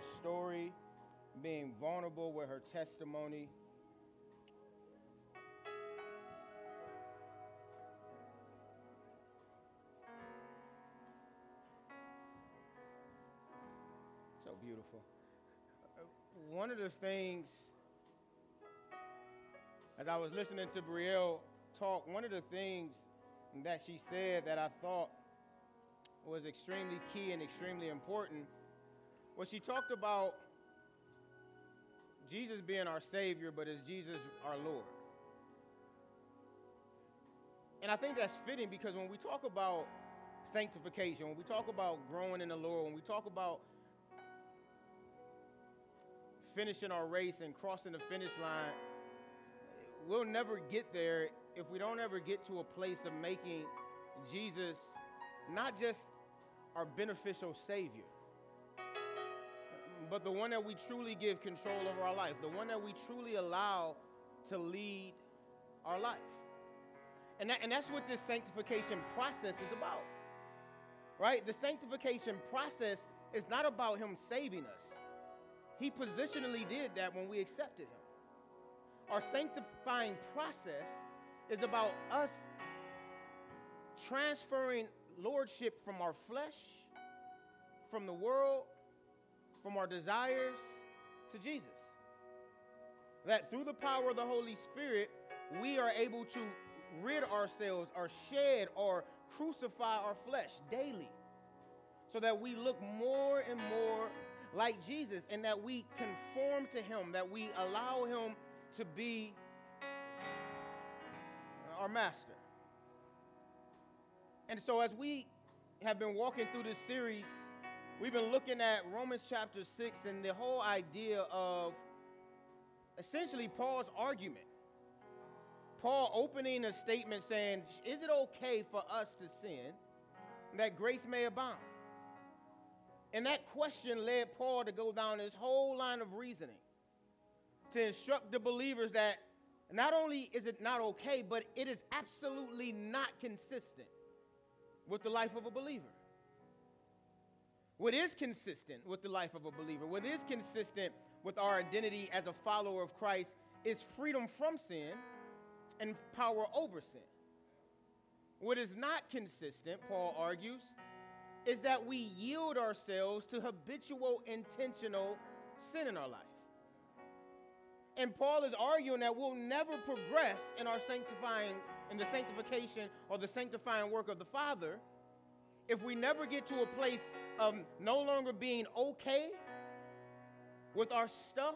her story, being vulnerable with her testimony. So beautiful. Uh, One of the things, as I was listening to Brielle talk, one of the things that she said that I thought was extremely key and extremely important was she talked about Jesus being our Savior, but is Jesus our Lord? And I think that's fitting because when we talk about sanctification, when we talk about growing in the Lord, when we talk about finishing our race and crossing the finish line, we'll never get there if we don't ever get to a place of making Jesus not just our beneficial Savior, but the one that we truly give control over our life, the one that we truly allow to lead our life. And, that, and that's what this sanctification process is about, right? The sanctification process is not about Him saving us. He positionally did that when we accepted Him. Our sanctifying process is about us transferring lordship from our flesh, from the world, from our desires to Jesus. That through the power of the Holy Spirit, we are able to rid ourselves or shed or crucify our flesh daily so that we look more and more like Jesus and that we conform to Him, that we allow Him to be our master. And so, as we have been walking through this series, we've been looking at Romans chapter 6 and the whole idea of essentially Paul's argument. Paul opening a statement saying, Is it okay for us to sin that grace may abound? And that question led Paul to go down this whole line of reasoning to instruct the believers that not only is it not okay, but it is absolutely not consistent with the life of a believer. What is consistent with the life of a believer, what is consistent with our identity as a follower of Christ, is freedom from sin and power over sin. What is not consistent, Paul argues, is that we yield ourselves to habitual, intentional sin in our life. And Paul is arguing that we'll never progress in our sanctifying, in the sanctification or the sanctifying work of the Father if we never get to a place of no longer being okay with our stuff,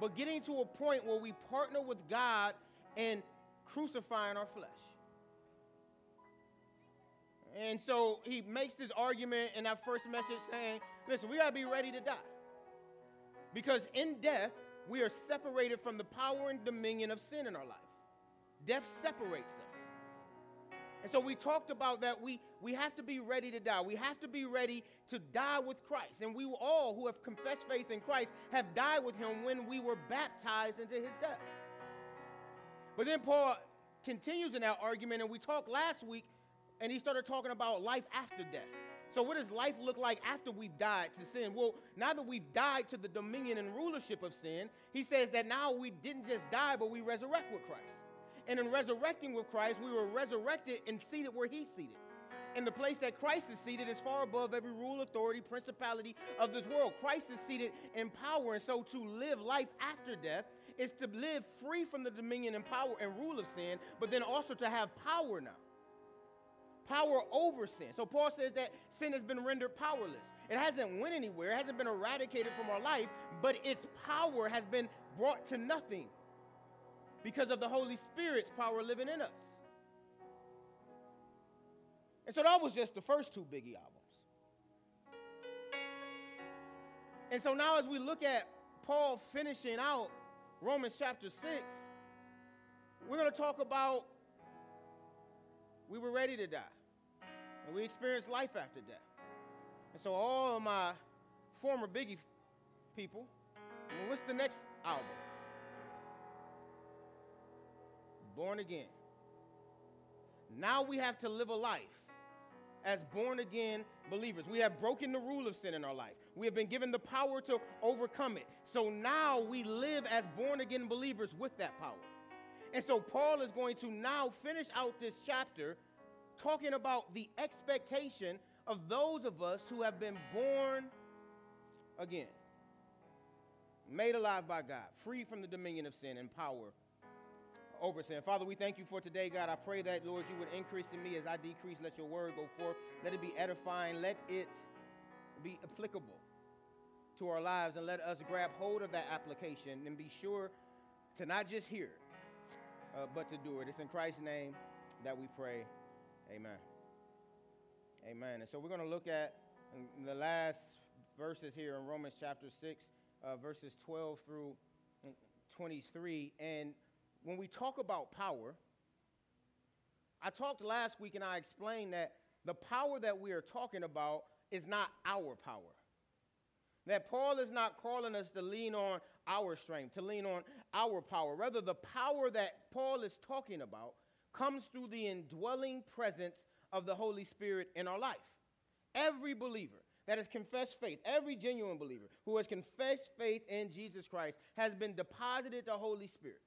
but getting to a point where we partner with God in crucifying our flesh. And so he makes this argument in that first message saying, listen, we got to be ready to die. Because in death, we are separated from the power and dominion of sin in our life. Death separates us. And so we talked about that we, we have to be ready to die. We have to be ready to die with Christ. And we all who have confessed faith in Christ have died with him when we were baptized into his death. But then Paul continues in that argument, and we talked last week, and he started talking about life after death. So, what does life look like after we've died to sin? Well, now that we've died to the dominion and rulership of sin, he says that now we didn't just die, but we resurrect with Christ. And in resurrecting with Christ, we were resurrected and seated where he's seated. And the place that Christ is seated is far above every rule, authority, principality of this world. Christ is seated in power. And so to live life after death is to live free from the dominion and power and rule of sin, but then also to have power now power over sin. So Paul says that sin has been rendered powerless. It hasn't went anywhere, it hasn't been eradicated from our life, but its power has been brought to nothing because of the Holy Spirit's power living in us. And so that was just the first two Biggie albums. And so now as we look at Paul finishing out Romans chapter 6, we're going to talk about we were ready to die. And we experienced life after death. And so all of my former Biggie people, well, what's the next album? Born again. Now we have to live a life as born again believers. We have broken the rule of sin in our life. We have been given the power to overcome it. So now we live as born again believers with that power. And so Paul is going to now finish out this chapter talking about the expectation of those of us who have been born again, made alive by God, free from the dominion of sin and power over sin. Father, we thank you for today, God. I pray that, Lord, you would increase in me as I decrease. Let your word go forth. Let it be edifying. Let it be applicable to our lives and let us grab hold of that application and be sure to not just hear uh, but to do it. It's in Christ's name that we pray. Amen. Amen. And so we're going to look at the last verses here in Romans chapter 6, uh, verses 12 through 23. And when we talk about power, I talked last week and I explained that the power that we are talking about is not our power. That Paul is not calling us to lean on our strength, to lean on our power. Rather, the power that Paul is talking about comes through the indwelling presence of the Holy Spirit in our life. Every believer that has confessed faith, every genuine believer who has confessed faith in Jesus Christ has been deposited the Holy Spirit.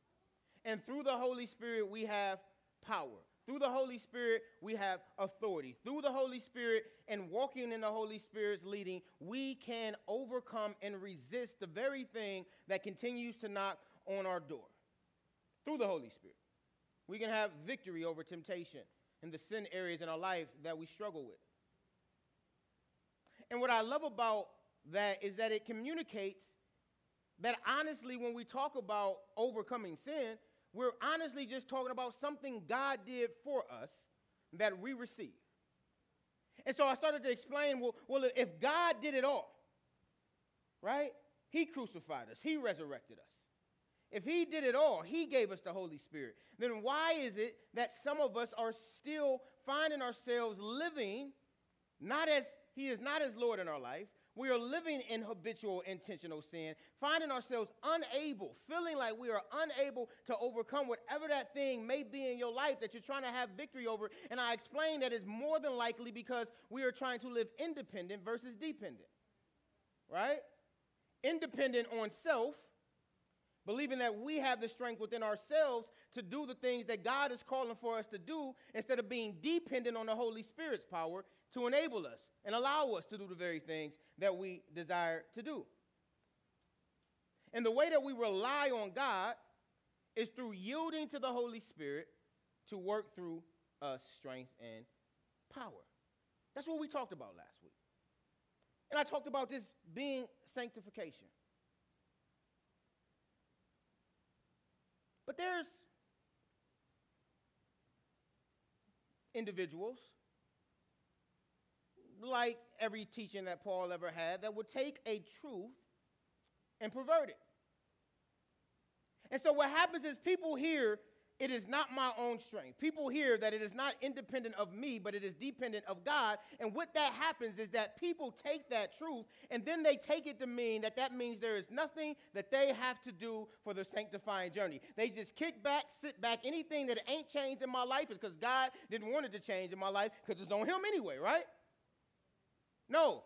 And through the Holy Spirit, we have power. Through the Holy Spirit, we have authority. Through the Holy Spirit and walking in the Holy Spirit's leading, we can overcome and resist the very thing that continues to knock on our door. Through the Holy Spirit, we can have victory over temptation and the sin areas in our life that we struggle with. And what I love about that is that it communicates that honestly, when we talk about overcoming sin, we're honestly just talking about something God did for us that we receive. And so I started to explain well, well, if God did it all, right? He crucified us, He resurrected us. If He did it all, He gave us the Holy Spirit, then why is it that some of us are still finding ourselves living not as He is not as Lord in our life, we are living in habitual intentional sin, finding ourselves unable, feeling like we are unable to overcome whatever that thing may be in your life that you're trying to have victory over. And I explained that is more than likely because we are trying to live independent versus dependent. Right? Independent on self, believing that we have the strength within ourselves to do the things that God is calling for us to do instead of being dependent on the Holy Spirit's power to enable us and allow us to do the very things that we desire to do. And the way that we rely on God is through yielding to the Holy Spirit to work through us strength and power. That's what we talked about last week. And I talked about this being sanctification. But there's individuals like every teaching that Paul ever had, that would take a truth and pervert it. And so what happens is people hear it is not my own strength. People hear that it is not independent of me, but it is dependent of God. And what that happens is that people take that truth and then they take it to mean that that means there is nothing that they have to do for the sanctifying journey. They just kick back, sit back. Anything that ain't changed in my life is because God didn't want it to change in my life because it's on Him anyway, right? No,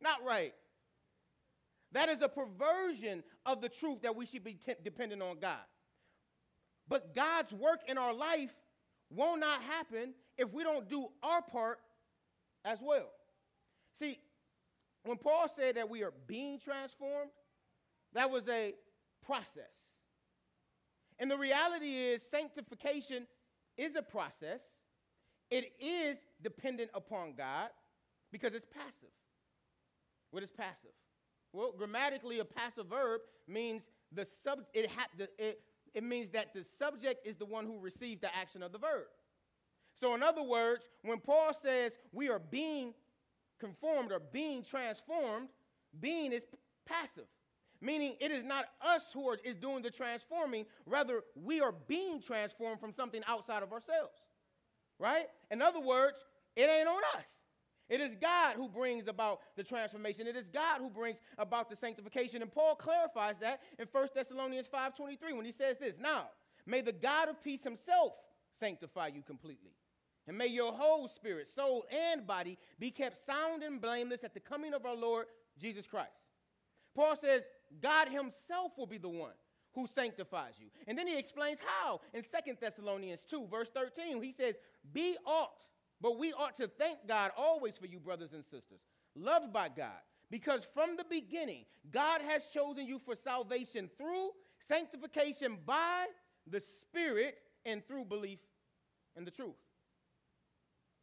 not right. That is a perversion of the truth that we should be t- dependent on God. But God's work in our life will not happen if we don't do our part as well. See, when Paul said that we are being transformed, that was a process. And the reality is, sanctification is a process, it is dependent upon God. Because it's passive. What is passive? Well, grammatically, a passive verb means the sub, it, ha, the, it, it means that the subject is the one who received the action of the verb. So, in other words, when Paul says we are being conformed or being transformed, being is passive, meaning it is not us who are, is doing the transforming, rather, we are being transformed from something outside of ourselves. Right? In other words, it ain't on us. It is God who brings about the transformation. It is God who brings about the sanctification. And Paul clarifies that in 1 Thessalonians 5:23 when he says this, "Now, may the God of peace himself sanctify you completely, And may your whole spirit, soul, and body be kept sound and blameless at the coming of our Lord Jesus Christ. Paul says, God himself will be the one who sanctifies you. And then he explains how in Second Thessalonians 2, verse 13. He says, Be ought, but we ought to thank God always for you, brothers and sisters, loved by God, because from the beginning, God has chosen you for salvation through sanctification by the Spirit and through belief in the truth.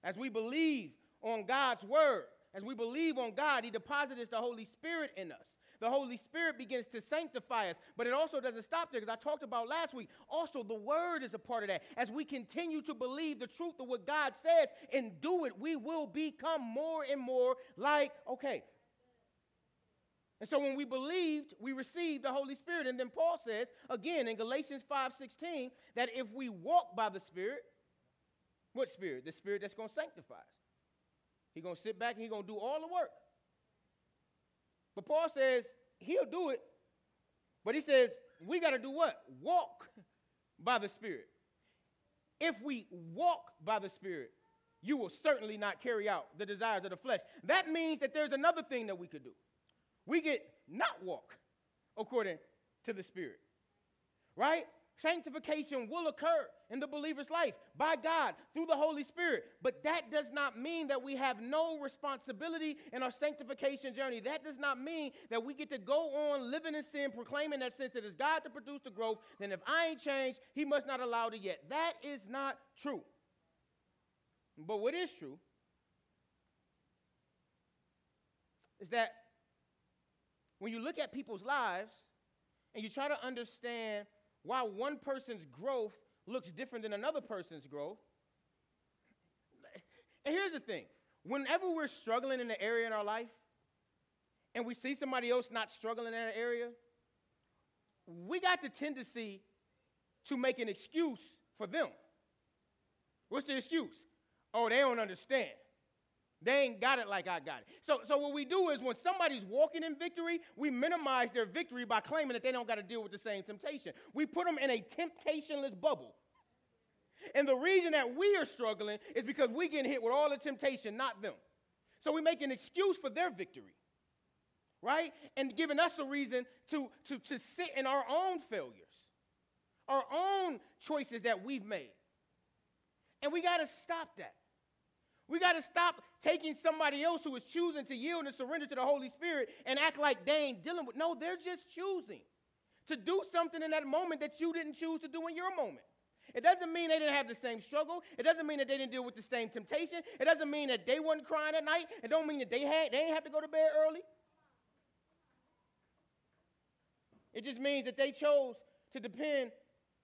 As we believe on God's word, as we believe on God, He deposits the Holy Spirit in us. The Holy Spirit begins to sanctify us, but it also doesn't stop there because I talked about last week. Also, the Word is a part of that. As we continue to believe the truth of what God says and do it, we will become more and more like, okay. And so when we believed, we received the Holy Spirit. And then Paul says, again in Galatians 5:16, that if we walk by the Spirit, what spirit? The spirit that's going to sanctify us. He's going to sit back and he's going to do all the work. But Paul says he'll do it, but he says we got to do what? Walk by the Spirit. If we walk by the Spirit, you will certainly not carry out the desires of the flesh. That means that there's another thing that we could do. We get not walk according to the Spirit, right? Sanctification will occur in the believer's life by God through the Holy Spirit. But that does not mean that we have no responsibility in our sanctification journey. That does not mean that we get to go on living in sin, proclaiming that since it is God to produce the growth, then if I ain't changed, He must not allow it yet. That is not true. But what is true is that when you look at people's lives and you try to understand why one person's growth looks different than another person's growth. And here's the thing whenever we're struggling in an area in our life and we see somebody else not struggling in that area, we got the tendency to make an excuse for them. What's the excuse? Oh, they don't understand. They ain't got it like I got it. So, so what we do is when somebody's walking in victory, we minimize their victory by claiming that they don't got to deal with the same temptation. We put them in a temptationless bubble. And the reason that we are struggling is because we getting hit with all the temptation, not them. So we make an excuse for their victory, right? And giving us a reason to, to, to sit in our own failures, our own choices that we've made. And we got to stop that. We got to stop taking somebody else who is choosing to yield and surrender to the Holy Spirit and act like they ain't dealing with. No, they're just choosing to do something in that moment that you didn't choose to do in your moment. It doesn't mean they didn't have the same struggle. It doesn't mean that they didn't deal with the same temptation. It doesn't mean that they weren't crying at night. It don't mean that they had they didn't have to go to bed early. It just means that they chose to depend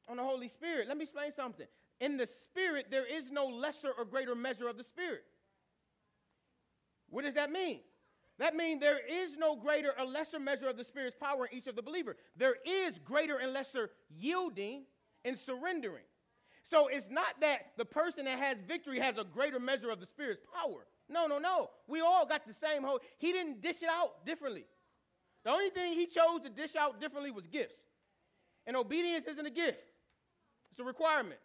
on the Holy Spirit. Let me explain something. In the Spirit, there is no lesser or greater measure of the Spirit. What does that mean? That means there is no greater or lesser measure of the Spirit's power in each of the believer. There is greater and lesser yielding and surrendering. So it's not that the person that has victory has a greater measure of the Spirit's power. No, no, no. We all got the same whole. He didn't dish it out differently. The only thing he chose to dish out differently was gifts. And obedience isn't a gift, it's a requirement.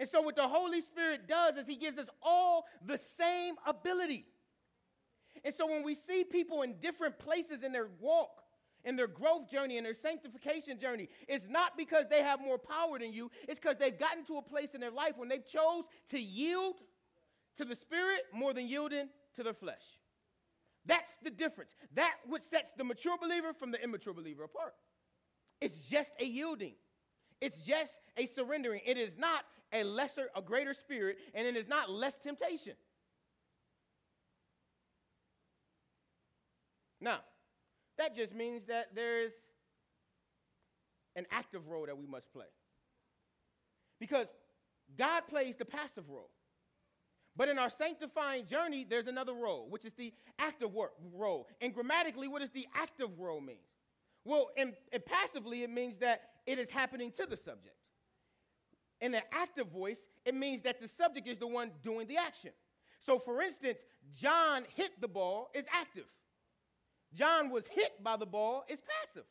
And so, what the Holy Spirit does is He gives us all the same ability. And so, when we see people in different places in their walk, in their growth journey, in their sanctification journey, it's not because they have more power than you, it's because they've gotten to a place in their life when they've chose to yield to the Spirit more than yielding to their flesh. That's the difference. That what sets the mature believer from the immature believer apart. It's just a yielding. It's just a surrendering. It is not a lesser, a greater spirit, and it is not less temptation. Now, that just means that there's an active role that we must play. Because God plays the passive role. But in our sanctifying journey, there's another role, which is the active work, role. And grammatically, what does the active role mean? Well, in passively, it means that it is happening to the subject. In the active voice, it means that the subject is the one doing the action. So, for instance, John hit the ball is active. John was hit by the ball is passive.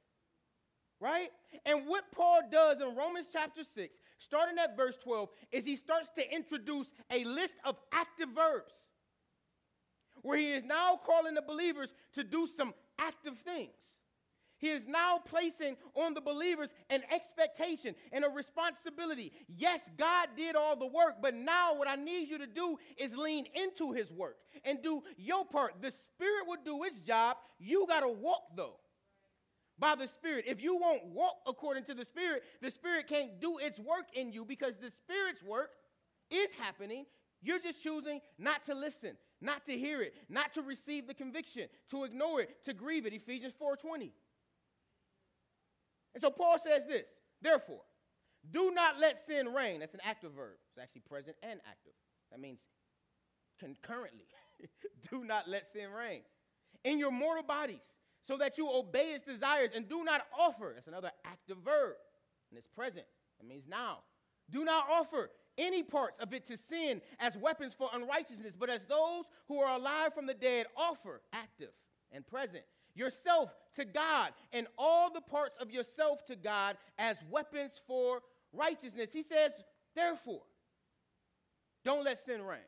right? And what Paul does in Romans chapter 6, starting at verse 12, is he starts to introduce a list of active verbs where he is now calling the believers to do some active things. He is now placing on the believers an expectation and a responsibility. Yes, God did all the work, but now what I need you to do is lean into his work and do your part. The Spirit will do its job. You got to walk, though by the Spirit. If you won't walk according to the Spirit, the Spirit can't do its work in you because the Spirit's work is happening. You're just choosing not to listen, not to hear it, not to receive the conviction, to ignore it, to grieve it. Ephesians 4:20. And so Paul says this, therefore, do not let sin reign. That's an active verb. It's actually present and active. That means concurrently. do not let sin reign in your mortal bodies so that you obey its desires and do not offer. That's another active verb, and it's present. That means now. Do not offer any parts of it to sin as weapons for unrighteousness, but as those who are alive from the dead offer, active and present, yourself to God and all the parts of yourself to God as weapons for righteousness. He says, therefore, don't let sin reign.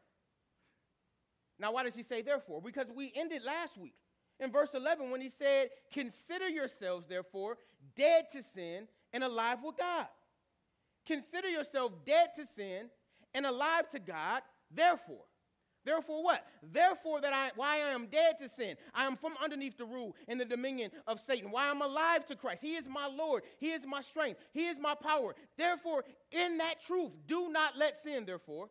Now, why does he say therefore? Because we ended last week in verse 11 when he said, Consider yourselves, therefore, dead to sin and alive with God. Consider yourself dead to sin and alive to God, therefore. Therefore, what? Therefore, that I, why I am dead to sin. I am from underneath the rule and the dominion of Satan. Why I'm alive to Christ. He is my Lord. He is my strength. He is my power. Therefore, in that truth, do not let sin, therefore,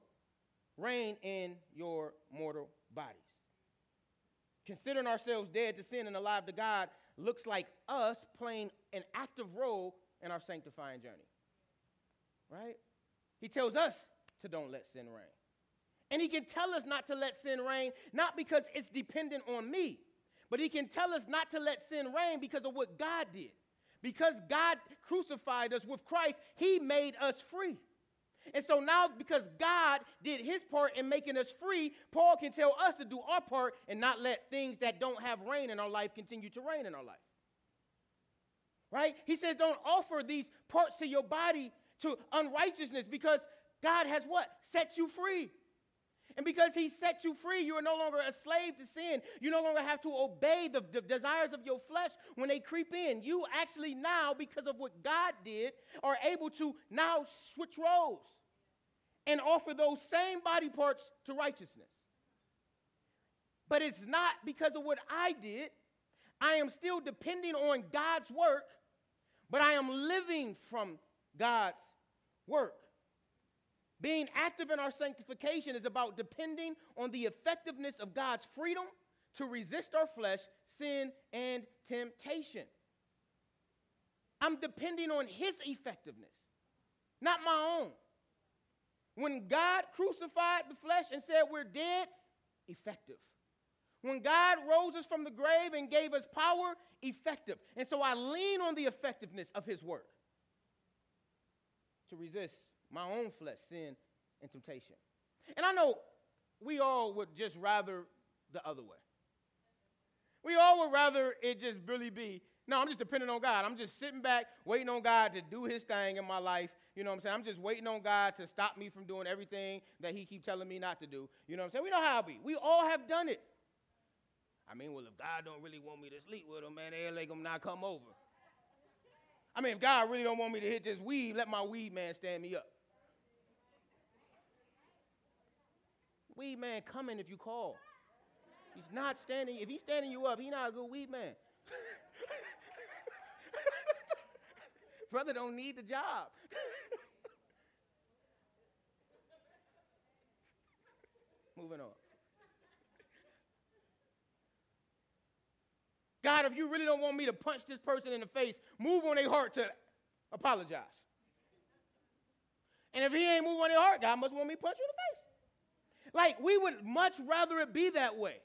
reign in your mortal bodies. Considering ourselves dead to sin and alive to God looks like us playing an active role in our sanctifying journey. Right? He tells us to don't let sin reign. And he can tell us not to let sin reign, not because it's dependent on me, but he can tell us not to let sin reign because of what God did. Because God crucified us with Christ, he made us free. And so now, because God did his part in making us free, Paul can tell us to do our part and not let things that don't have reign in our life continue to reign in our life. Right? He says, don't offer these parts to your body to unrighteousness because God has what? Set you free. And because he set you free, you are no longer a slave to sin. You no longer have to obey the, the, desires of your flesh when they creep in. You actually now, because of what God did, are able to now switch roles and offer those same body parts to righteousness. But it's not because of what I did. I am still depending on God's work, but I am living from God's work. Being active in our sanctification is about depending on the effectiveness of God's freedom to resist our flesh, sin, and temptation. I'm depending on His effectiveness, not my own. When God crucified the flesh and said we're dead, effective. When God rose us from the grave and gave us power, effective. And so I lean on the effectiveness of His work to resist my own flesh, sin, and temptation. And I know we all would just rather the other way. We all would rather it just really be, no, I'm just depending on God. I'm just sitting back, waiting on God to do his thing in my life. You know what I'm saying? I'm just waiting on God to stop me from doing everything that he keep telling me not to do. You know what I'm saying? We know how it be. We all have done it. I mean, well, if God don't really want me to sleep with him, man, they'll let him not come over. I mean, if God really don't want me to hit this weed, let my weed man stand me up. Weed man coming if you call. He's not standing. If he's standing you up, he's not a good weed man. Brother don't need the job. Moving on. God, if you really don't want me to punch this person in the face, move on their heart to apologize. And if he ain't moving on their heart, God must want me to punch you in the face. Like, we would much rather it be that way.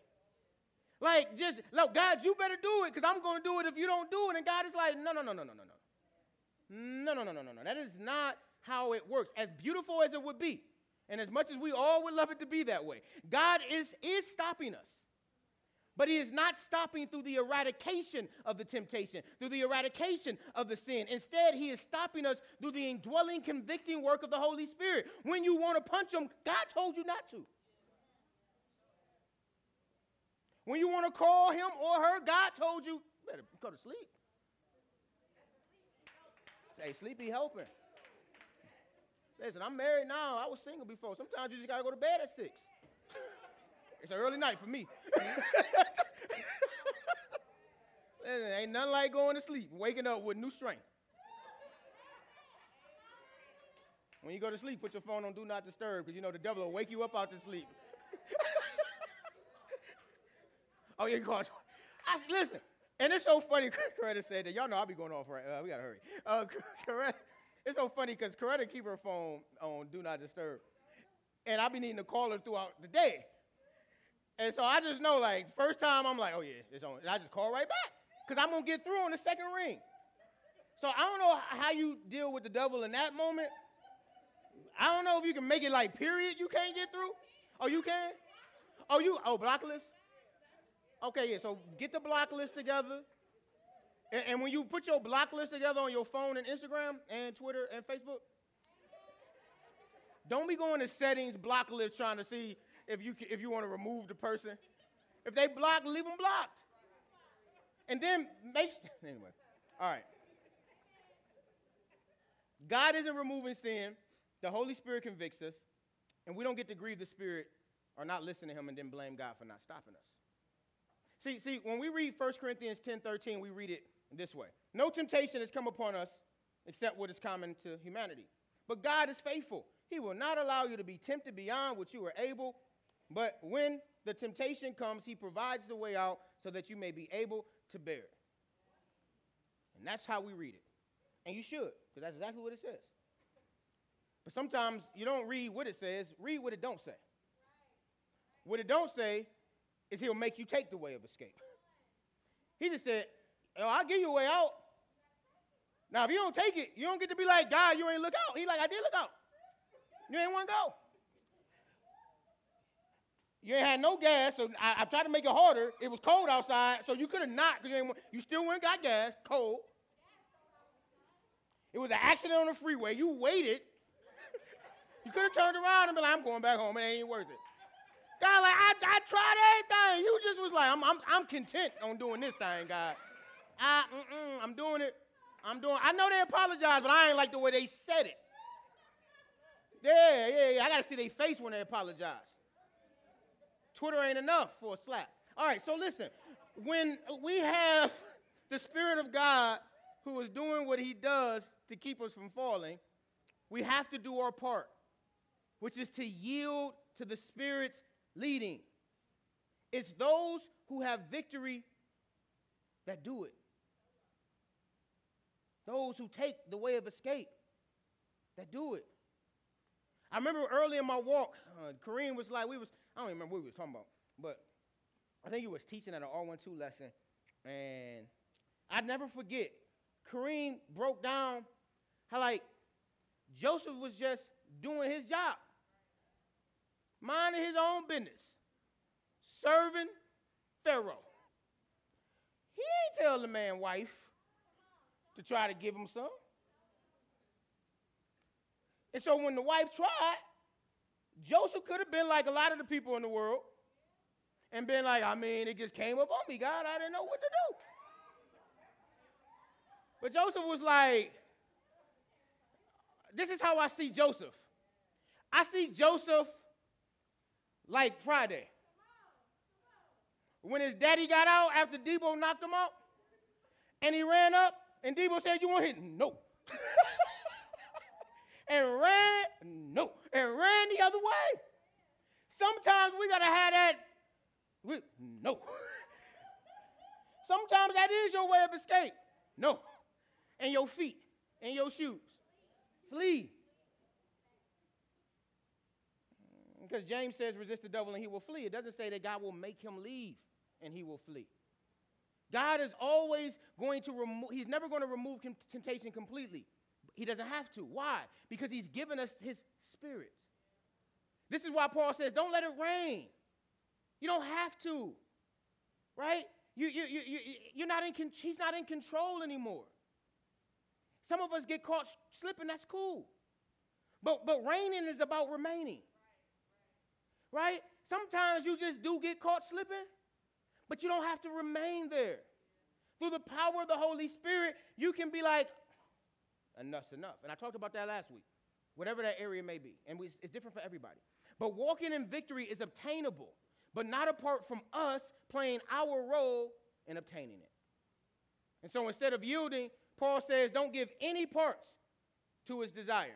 Like, just, look, God, you better do it because I'm going to do it if you don't do it. And God is like, no, no, no, no, no, no, no. No, no, no, no, no, no. That is not how it works. As beautiful as it would be, and as much as we all would love it to be that way, God is, is stopping us But he is not stopping through the eradication of the temptation, through the eradication of the sin. Instead, he is stopping us through the indwelling, convicting work of the Holy Spirit. When you want to punch him, God told you not to. When you want to call him or her, God told you, better go to sleep. Hey, sleepy helping. Listen, I'm married now. I was single before. Sometimes you just got to go to bed at 6. It's an early night for me. Listen, ain't nothing like going to sleep, waking up with new strength. When you go to sleep, put your phone on Do Not Disturb because you know the devil will wake you up out to sleep. oh, yeah. I, listen, and it's so funny, Coretta said that. Y'all know I'll be going off right. Uh, we got to hurry. Uh, Coretta, it's so funny because Coretta keep her phone on Do Not Disturb. And I be needing to call her throughout the day. And so I just know, like, first time I'm like, oh yeah, it's on. And I just call right back because I'm gonna get through on the second ring. So I don't know how you deal with the devil in that moment. I don't know if you can make it like period. You can't get through. Oh, you can. Oh, you. Oh, block list. Okay, yeah. So get the block list together. And, and when you put your block list together on your phone and Instagram and Twitter and Facebook, don't be going to settings, block list, trying to see if you, if you want to remove the person. If they block, leave them blocked. And then make, anyway, all right. God isn't removing sin. The Holy Spirit convicts us, and we don't get to grieve the Spirit or not listen to Him and then blame God for not stopping us. See, see, when we read 1 Corinthians 10 13, we read it this way No temptation has come upon us except what is common to humanity. But God is faithful. He will not allow you to be tempted beyond what you are able, but when the temptation comes, he provides the way out so that you may be able to bear it. And that's how we read it. And you should, because that's exactly what it says. But sometimes you don't read what it says, read what it don't say. What it don't say is he'll make you take the way of escape. He just said, oh, I'll give you a way out. Now, if you don't take it, you don't get to be like, God, you ain't look out. He like, I did look out. You ain't want to go. You ain't had no gas, so I, I, tried to make it harder. It was cold outside, so you could have not, because you, you still went got gas, cold. It was an accident on the freeway. You waited. you could have turned around and been like, I'm going back home. It ain't worth it. God, like, I, I tried everything. You just was like, I'm, I'm, I'm content on doing this thing, God. I, mm-mm, I'm doing it. I'm doing I know they apologize, but I ain't like the way they said it. Yeah, yeah, yeah. I got to see their face when they apologize. Twitter ain't enough for a slap. All right, so listen. When we have the Spirit of God who is doing what he does to keep us from falling, we have to do our part, which is to yield to the Spirit's leading. It's those who have victory that do it. Those who take the way of escape that do it. I remember early in my walk, uh, Kareem was like, we was I don't even remember what we was talking about, but I think he was teaching at an R12 lesson, and I'd never forget. Kareem broke down how like Joseph was just doing his job, minding his own business, serving Pharaoh. He ain't tell the man wife to try to give him some. And so when the wife tried, Joseph could have been like a lot of the people in the world and been like, I mean, it just came up on me, God. I didn't know what to do. But Joseph was like, this is how I see Joseph. I see Joseph like Friday. When his daddy got out after Debo knocked him out, and he ran up, and Debo said, You want hit? No. and ran, no, and ran the other way. Sometimes we gotta have that, we, no. Sometimes that is your way of escape. No. And your feet and your shoes. Flee. Because James says, resist the devil and he will flee. It doesn't say that God will make him leave and he will flee. God is always going to remove, he's never going to remove temptation completely. He doesn't have to. Why? Because he's given us his spirit. This is why Paul says, don't let it reign. You don't have to. right? You, you, you, you, you're not in, con- he's not in control anymore. Some of us get caught slipping, that's cool. But, but reigning is about remaining. Right? Sometimes you just do get caught slipping, but you don't have to remain there. Through the power of the Holy Spirit, you can be like, enough's enough. And I talked about that last week, whatever that area may be. And we, it's different for everybody. But walking in victory is obtainable, but not apart from us playing our role in obtaining it. And so instead of yielding, Paul says, don't give any parts to his desires.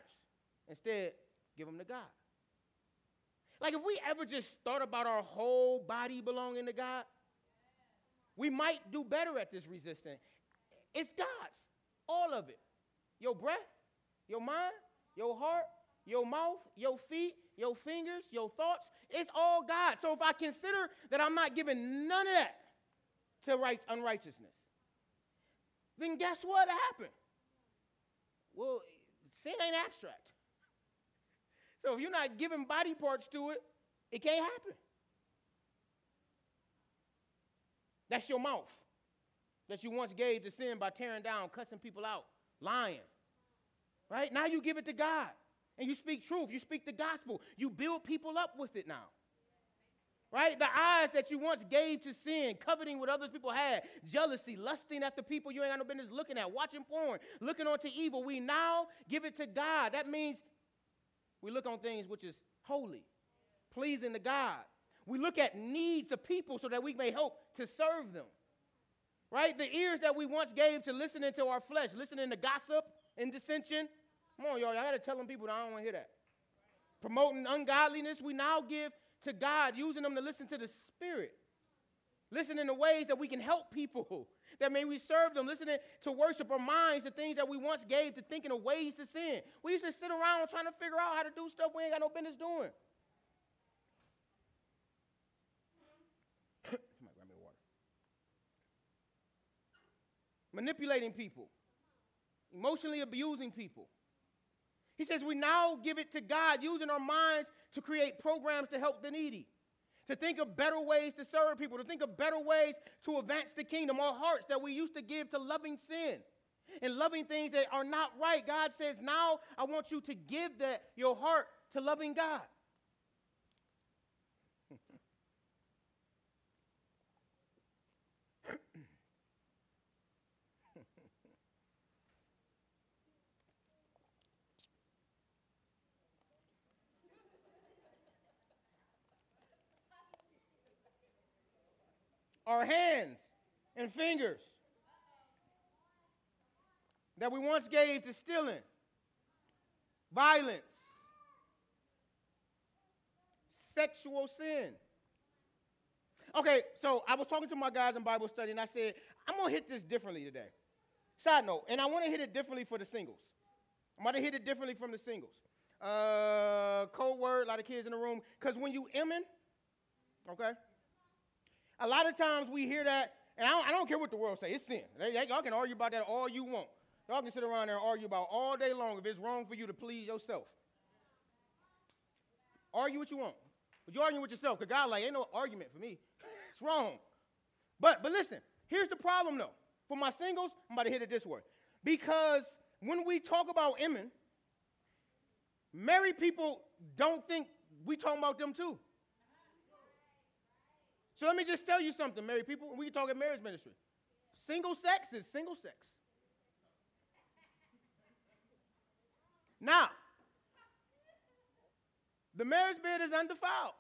Instead, give them to God. Like if we ever just thought about our whole body belonging to God, we might do better at this resisting. It's God's, all of it. Your breath, your mind, your heart, your mouth, your feet, your fingers, your thoughts, it's all God. So if I consider that I'm not giving none of that to right, unrighteousness, then guess what happened? Well, sin ain't abstract. So if you're not giving body parts to it, it can't happen. That's your mouth that you once gave to sin by tearing down, cussing people out, lying. Right? Now you give it to God and you speak truth. You speak the gospel. You build people up with it now. Right? The eyes that you once gave to sin, coveting what others people had, jealousy, lusting after people you ain't got no business looking at, watching porn, looking onto evil. We now give it to God. That means we look on things which is holy, pleasing to God. We look at needs of people so that we may hope to serve them. Right? The ears that we once gave to listening to our flesh, listening to gossip and dissension. Come on, y'all. I got to tell them people that I don't want to hear that. Promoting ungodliness, we now give to God, using them to listen to the Spirit. Listening to ways that we can help people, that may we serve them. Listening to worship our minds, the things that we once gave to thinking of ways to sin. We used to sit around trying to figure out how to do stuff we ain't got no business doing. manipulating people, emotionally abusing people. He says we now give it to God, using our minds to create programs to help the needy, to think of better ways to serve people, to think of better ways to advance the kingdom. Our hearts that we used to give to loving sin and loving things that are not right. God says, now I want you to give that your heart to loving God. Our hands and fingers that we once gave to stealing, violence, sexual sin. Okay, so I was talking to my guys in Bible study and I said, I'm going to hit this differently today. Side note, and I want to hit it differently for the singles. I'm going to hit it differently from the singles. Uh, code word, a lot of kids in the room. Because when you imming, okay, a lot of times we hear that, and I don't, I don't care what the world say. It's sin. They, they, y'all can argue about that all you want. Y'all can sit around there and argue about all day long if it's wrong for you to please yourself. Argue what you want. But you argue with yourself, because God like, ain't no argument for me. it's wrong. But but listen, here's the problem though. For my singles, I'm about to hit it this way. Because when we talk about Emin, married people don't think we talking about them too. So let me just tell you something, married people. We can talk at marriage ministry. Single sex is single sex. Now, the marriage bed is undefiled,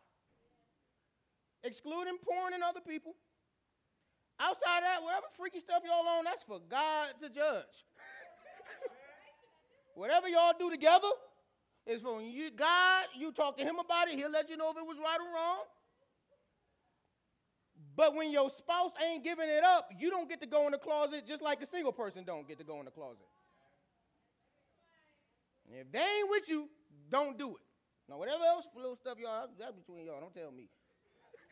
excluding porn and other people. Outside that, whatever freaky stuff y'all on, that's for God to judge. whatever y'all do together is for you, God. You talk to Him about it, He'll let you know if it was right or wrong. But when your spouse ain't giving it up, you don't get to go in the closet just like a single person don't get to go in the closet. If they ain't with you, don't do it. Now, whatever else little stuff y'all, that's between y'all. Don't tell me.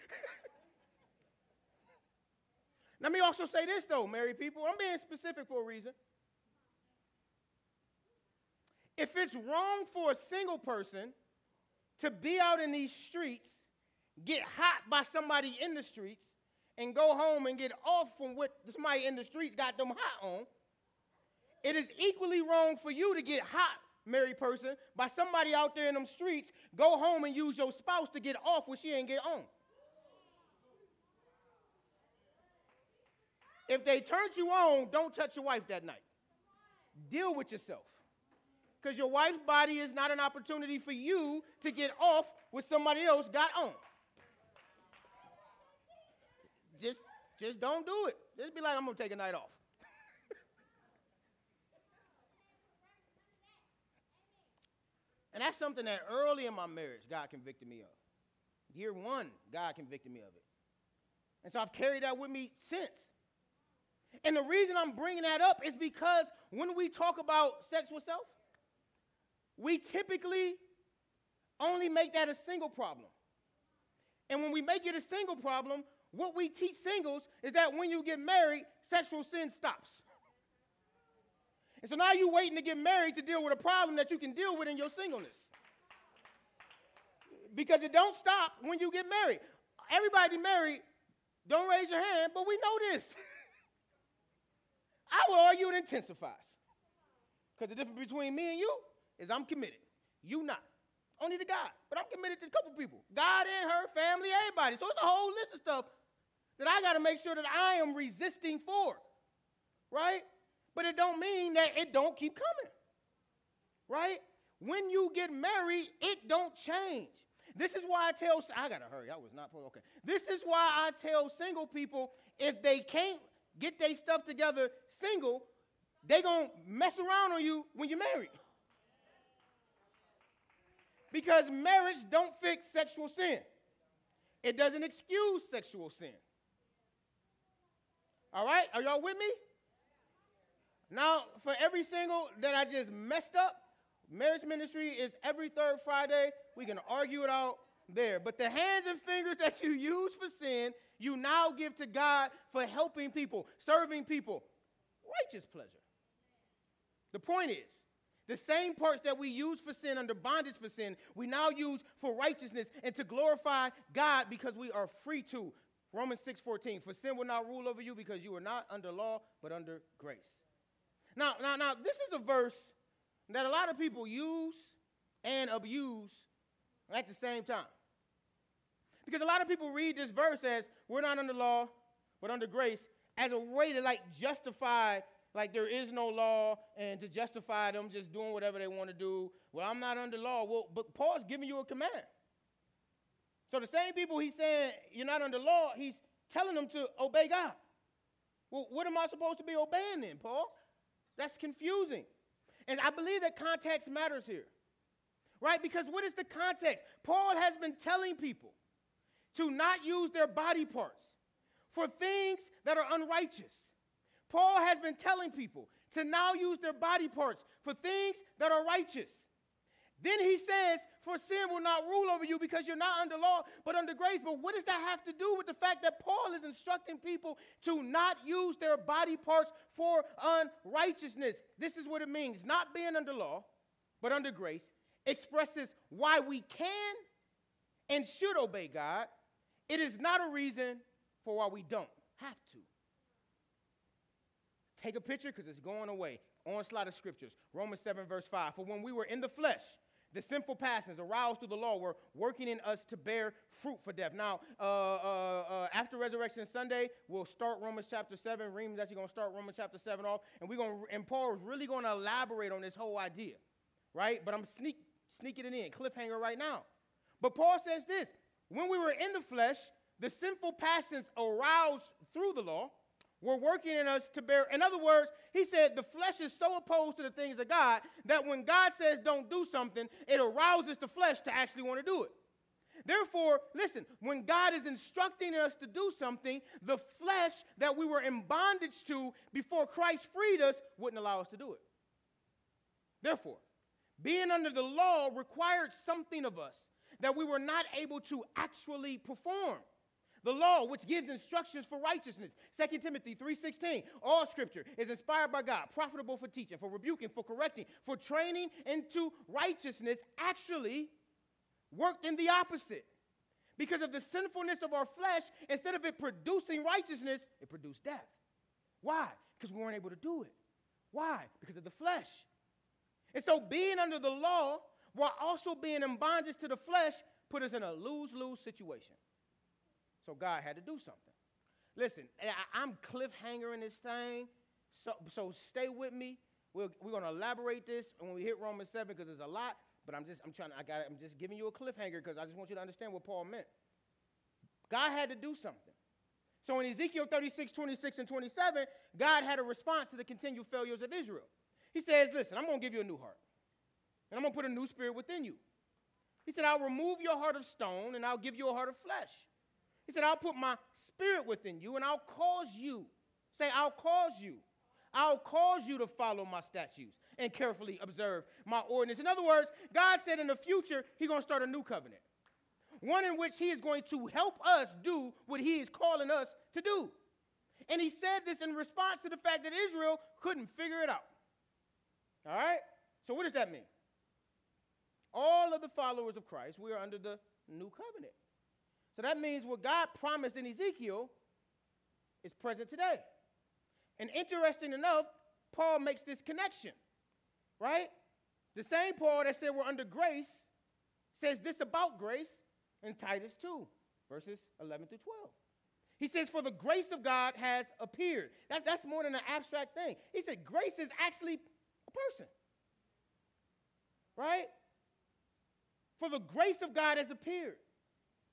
Let me also say this, though, married people. I'm being specific for a reason. If it's wrong for a single person to be out in these streets, get hot by somebody in the streets, and go home and get off from what somebody in the streets got them hot on, it is equally wrong for you to get hot, married person, by somebody out there in them streets, go home and use your spouse to get off what she ain't get on. If they turned you on, don't touch your wife that night. Deal with yourself. Because your wife's body is not an opportunity for you to get off what somebody else got on. Just, don't do it. Just be like, I'm gonna take a night off. and that's something that early in my marriage, God convicted me of. Year one, God convicted me of it. And so I've carried that with me since. And the reason I'm bringing that up is because when we talk about sex with self, we typically only make that a single problem. And when we make it a single problem, what we teach singles is that when you get married, sexual sin stops. And so now you're waiting to get married to deal with a problem that you can deal with in your singleness. Because it don't stop when you get married. Everybody married, don't raise your hand, but we know this. I will argue it intensifies. Because the difference between me and you is I'm committed. You not. Only to God. But I'm committed to a couple people. God and her, family, everybody. So it's a whole list of stuff that I got to make sure that I am resisting for. Right? But it don't mean that it don't keep coming. Right? When you get married, it don't change. This is why I tell I gotta hurry. I was not okay. This is why I tell single people if they can't get their stuff together single, they gonna mess around on you when you're married. Because marriage don't fix sexual sin. It doesn't excuse sexual sin. All right? Are y'all with me? Now, for every single that I just messed up, marriage ministry is every third Friday. We can argue it out there. But the hands and fingers that you use for sin, you now give to God for helping people, serving people. Righteous pleasure. The point is, the same parts that we use for sin under bondage for sin, we now use for righteousness and to glorify God because we are free to. Romans 6:14, for sin will not rule over you because you are not under law, but under grace. Now, now, now, this is a verse that a lot of people use and abuse at the same time. Because a lot of people read this verse as we're not under law, but under grace, as a way to like justify like there is no law and to justify them just doing whatever they want to do. Well, I'm not under law. Well, but Paul's giving you a command. So the same people he's saying you're not under law, he's telling them to obey God. Well, what am I supposed to be obeying then, Paul? That's confusing. And I believe that context matters here. Right? Because what is the context? Paul has been telling people to not use their body parts for things that are unrighteous. Paul has been telling people to now use their body parts for things that are righteous. Then he says, For sin will not rule over you because you're not under law, but under grace. But what does that have to do with the fact that Paul is instructing people to not use their body parts for unrighteousness? This is what it means. Not being under law, but under grace expresses why we can and should obey God. It is not a reason for why we don't have to. Take a picture because it's going away. Onslaught of scriptures. Romans 7, verse 5. For when we were in the flesh, the sinful passions aroused through the law were working in us to bear fruit for death. Now, uh, uh, uh, after Resurrection Sunday, we'll start Romans chapter 7. Reem's actually going to start Romans chapter 7 off. And, we're gonna, and Paul is really going to elaborate on this whole idea, right? But I'm sneak, sneaking it in, cliffhanger right now. But Paul says this when we were in the flesh, the sinful passions aroused through the law were working in us to bear. In other words, he said the flesh is so opposed to the things of God that when God says don't do something, it arouses the flesh to actually want to do it. Therefore, listen, when God is instructing us to do something, the flesh that we were in bondage to before Christ freed us wouldn't allow us to do it. Therefore, being under the law required something of us that we were not able to actually perform the law which gives instructions for righteousness 2 timothy 3.16 all scripture is inspired by god profitable for teaching for rebuking for correcting for training into righteousness actually worked in the opposite Because of the sinfulness of our flesh, instead of it producing righteousness, it produced death. Why? Because we weren't able to do it. Why? Because of the flesh. And so being under the law while also being in bondage to the flesh put us in a lose lose situation. So God had to do something. Listen, I, am cliffhangering this thing, so, so stay with me. We're, we're going to elaborate this when we hit Romans 7 because there's a lot, but I'm just, I'm trying to, I got, I'm just giving you a cliffhanger because I just want you to understand what Paul meant. God had to do something. So in Ezekiel 36, 26, and 27, God had a response to the continued failures of Israel. He says, Listen, I'm going to give you a new heart, and I'm going to put a new spirit within you. He said, I'll remove your heart of stone, and I'll give you a heart of flesh. He said, I'll put my spirit within you, and I'll cause you. Say, I'll cause you. I'll cause you to follow my statutes and carefully observe my ordinance. In other words, God said in the future, He's going to start a new covenant one in which he is going to help us do what he is calling us to do. And he said this in response to the fact that Israel couldn't figure it out. All right? So, what does that mean? All of the followers of Christ, we are under the new covenant. So, that means what God promised in Ezekiel is present today. And interesting enough, Paul makes this connection, right? The same Paul that said we're under grace says this about grace in Titus 2, verses 11 through 12. He says, For the grace of God has appeared. That's, that's more than an abstract thing. He said, Grace is actually a person. Right? For the grace of God has appeared,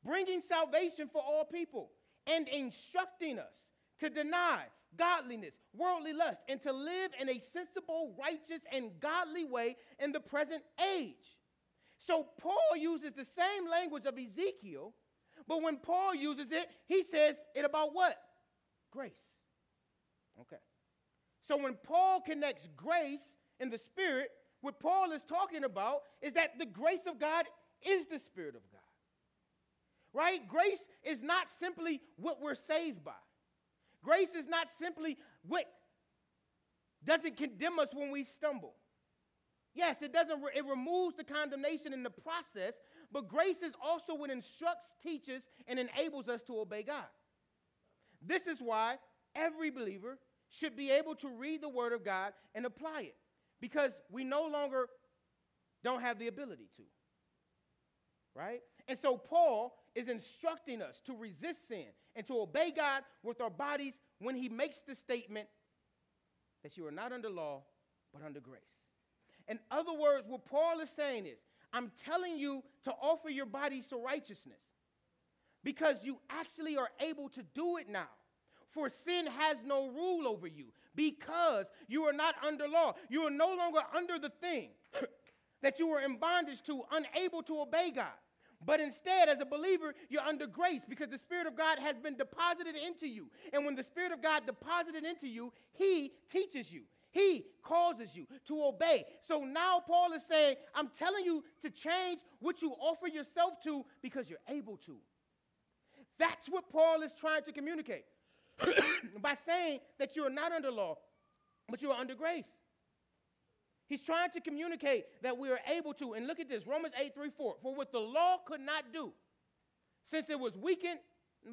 bringing salvation for all people and instructing us to deny godliness, worldly lust, and to live in a sensible, righteous, and godly way in the present age so Paul uses the same language of Ezekiel, but when Paul uses it, he says it about what? Grace. Okay. So when Paul connects grace in the Spirit, what Paul is talking about is that the grace of God is the Spirit of God. Right? Grace is not simply what we're saved by. Grace is not simply what doesn't condemn us when we stumble. Yes, it doesn't, it removes the condemnation in the process, but grace is also what instructs, teaches, and enables us to obey God. This is why every believer should be able to read the Word of God and apply it because we no longer don't have the ability to. Right? And so Paul is instructing us to resist sin and to obey God with our bodies when he makes the statement that you are not under law, but under grace. In other words, what Paul is saying is, I'm telling you to offer your bodies to righteousness because you actually are able to do it now. For sin has no rule over you because you are not under law. You are no longer under the thing that you were in bondage to, unable to obey God. But instead, as a believer, you're under grace because the Spirit of God has been deposited into you. And when the Spirit of God deposited into you, He teaches you. He causes you to obey. So now Paul is saying, I'm telling you to change what you offer yourself to because you're able to. That's what Paul is trying to communicate by saying that you are not under law, but you are under grace. He's trying to communicate that we are able to. And look at this Romans 8 3 4. For what the law could not do, since it was weakened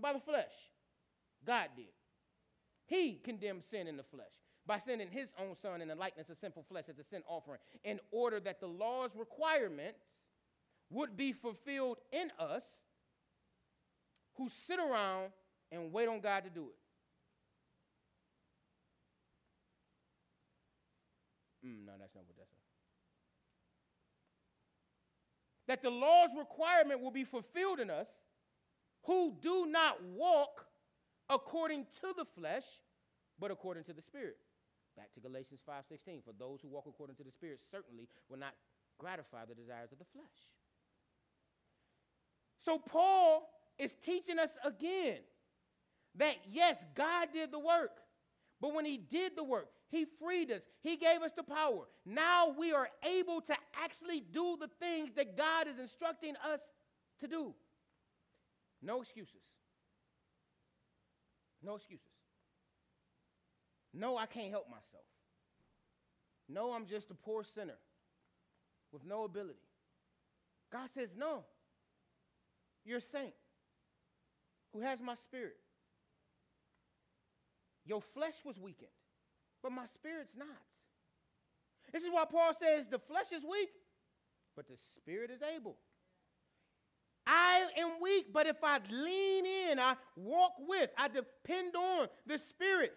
by the flesh, God did. He condemned sin in the flesh by sending his own son in the likeness of sinful flesh as a sin offering, in order that the law's requirements would be fulfilled in us who sit around and wait on God to do it. Mm, no, that's not what that's. says. That the law's requirement will be fulfilled in us who do not walk according to the flesh, but according to the Spirit. Back to Galatians 5:16. For those who walk according to the Spirit certainly will not gratify the desires of the flesh. So Paul is teaching us again that yes, God did the work. But when he did the work, he freed us. He gave us the power. Now we are able to actually do the things that God is instructing us to do. No excuses. No excuses. No, I can't help myself. No, I'm just a poor sinner with no ability. God says, No, you're a saint. who has my spirit. Your flesh was weakened, but my spirit's not. This is why Paul says the flesh is weak, but the spirit is able. I am weak, but if I lean in, I walk with, I depend on the Spirit,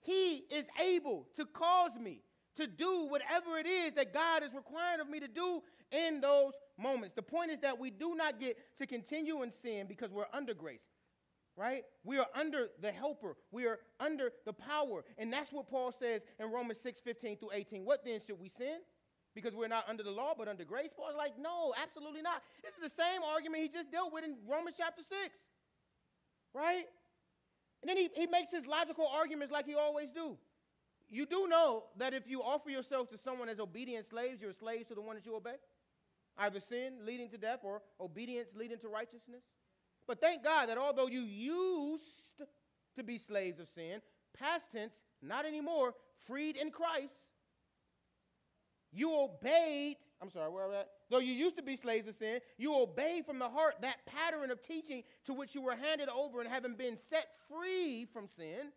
He is able to cause me to do whatever it is that God is requiring of me to do in those moments. The point is that we do not get to continue in sin because we're under grace, right? We are under the helper, we are under the power. And that's what Paul says in Romans 6 15 through 18. What then should we sin? Because we're not under the law but under grace? Paul's like, no, absolutely not. This is the same argument he just dealt with in Romans chapter 6, right? And then he, he makes his logical arguments like he always do. You do know that if you offer yourself to someone as obedient slaves, you're slaves to the one that you obey? Either sin leading to death or obedience leading to righteousness. But thank God that although you used to be slaves of sin, past tense, not anymore, freed in Christ, you obeyed, I'm sorry, where are we at? Though you used to be slaves of sin, you obeyed from the heart that pattern of teaching to which you were handed over, and having been set free from sin,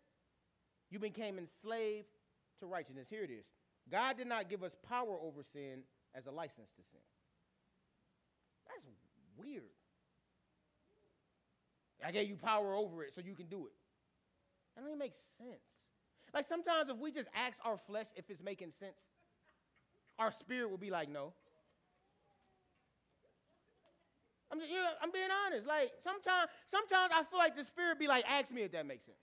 you became enslaved to righteousness. Here it is God did not give us power over sin as a license to sin. That's weird. I gave you power over it so you can do it. That doesn't make sense. Like sometimes if we just ask our flesh if it's making sense, our spirit will be like, no. I'm, just, you know, I'm being honest. Like sometimes, sometimes I feel like the spirit be like, ask me if that makes sense.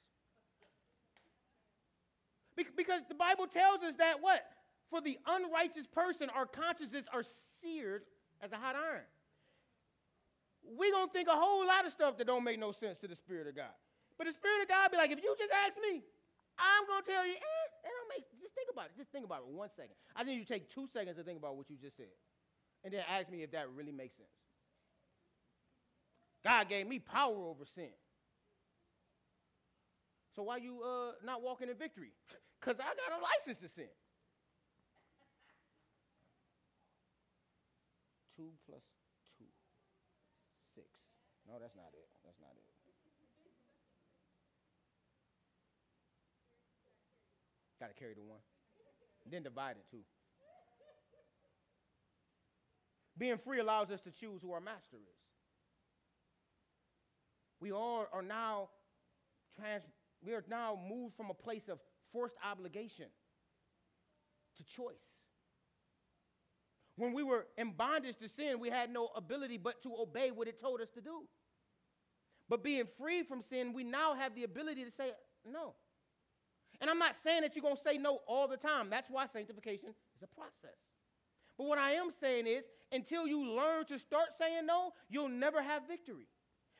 Because the Bible tells us that what? For the unrighteous person, our consciences are seared as a hot iron. We're going to think a whole lot of stuff that don't make no sense to the Spirit of God. But the Spirit of God be like, if you just ask me, I'm going to tell you, eh, that don't make, just think about it. Just think about it one second. I need you to take two seconds to think about what you just said. And then ask me if that really makes sense. God gave me power over sin. So why you uh, not walking in victory? Because I got a license to sin. Two plus. No, that's not it. That's not it. Got to carry the one. then divide it too. Being free allows us to choose who our master is. We all are now trans, we are now moved from a place of forced obligation to choice. When we were in bondage to sin, we had no ability but to obey what it told us to do. But being free from sin, we now have the ability to say no. And I'm not saying that you're going to say no all the time. That's why sanctification is a process. But what I am saying is, until you learn to start saying no, you'll never have victory.